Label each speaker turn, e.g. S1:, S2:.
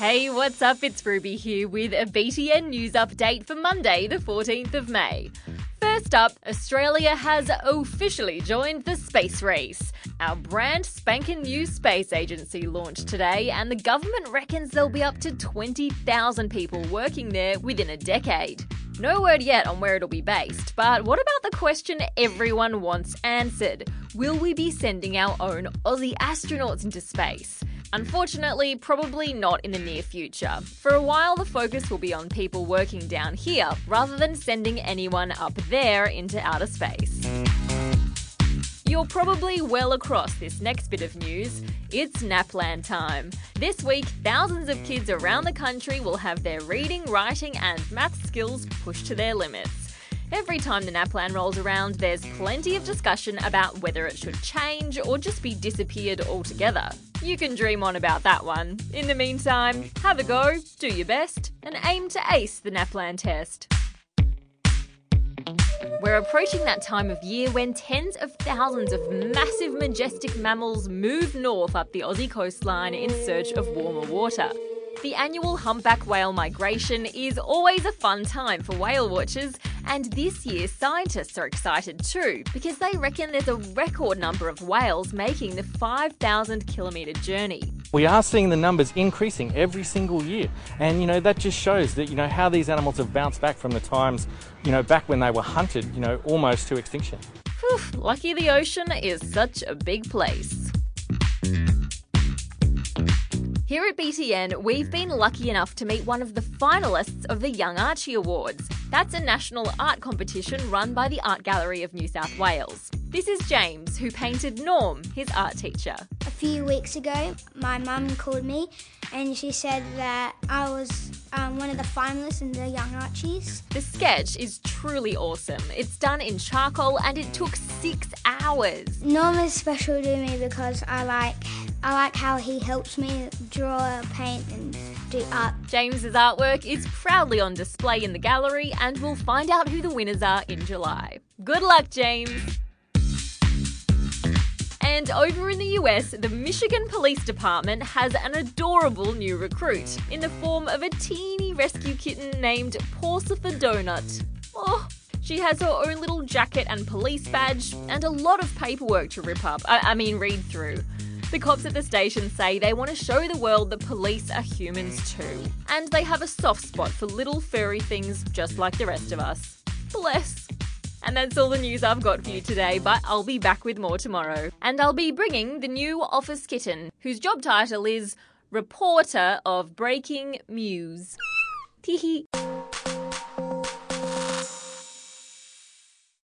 S1: Hey, what's up? It's Ruby here with a BTN news update for Monday, the 14th of May. First up, Australia has officially joined the space race. Our brand spanking new space agency launched today, and the government reckons there'll be up to 20,000 people working there within a decade. No word yet on where it'll be based, but what about the question everyone wants answered? Will we be sending our own Aussie astronauts into space? Unfortunately, probably not in the near future. For a while, the focus will be on people working down here rather than sending anyone up there into outer space. You're probably well across this next bit of news. It's NAPLAN time. This week, thousands of kids around the country will have their reading, writing, and math skills pushed to their limits. Every time the NAPLAN rolls around, there's plenty of discussion about whether it should change or just be disappeared altogether. You can dream on about that one. In the meantime, have a go, do your best, and aim to ace the NAPLAN test. We're approaching that time of year when tens of thousands of massive, majestic mammals move north up the Aussie coastline in search of warmer water. The annual humpback whale migration is always a fun time for whale watchers, and this year scientists are excited too because they reckon there's a record number of whales making the 5,000 kilometre journey.
S2: We are seeing the numbers increasing every single year, and you know that just shows that you know how these animals have bounced back from the times, you know, back when they were hunted, you know, almost to extinction.
S1: Whew, lucky the ocean is such a big place. Here at BTN, we've been lucky enough to meet one of the finalists of the Young Archie Awards. That's a national art competition run by the Art Gallery of New South Wales. This is James, who painted Norm, his art teacher.
S3: A few weeks ago, my mum called me and she said that I was um, one of the finalists in the Young Archies.
S1: The sketch is truly awesome. It's done in charcoal and it took six hours.
S3: Norm is special to me because I like I like how he helps me draw, paint, and do art.
S1: James's artwork is proudly on display in the gallery, and we'll find out who the winners are in July. Good luck, James! And over in the US, the Michigan Police Department has an adorable new recruit in the form of a teeny rescue kitten named Pawfficer Donut. Oh, she has her own little jacket and police badge, and a lot of paperwork to rip up. I, I mean, read through. The cops at the station say they want to show the world that police are humans too. And they have a soft spot for little furry things just like the rest of us. Bless. And that's all the news I've got for you today, but I'll be back with more tomorrow. And I'll be bringing the new office kitten, whose job title is Reporter of Breaking News. Teehee.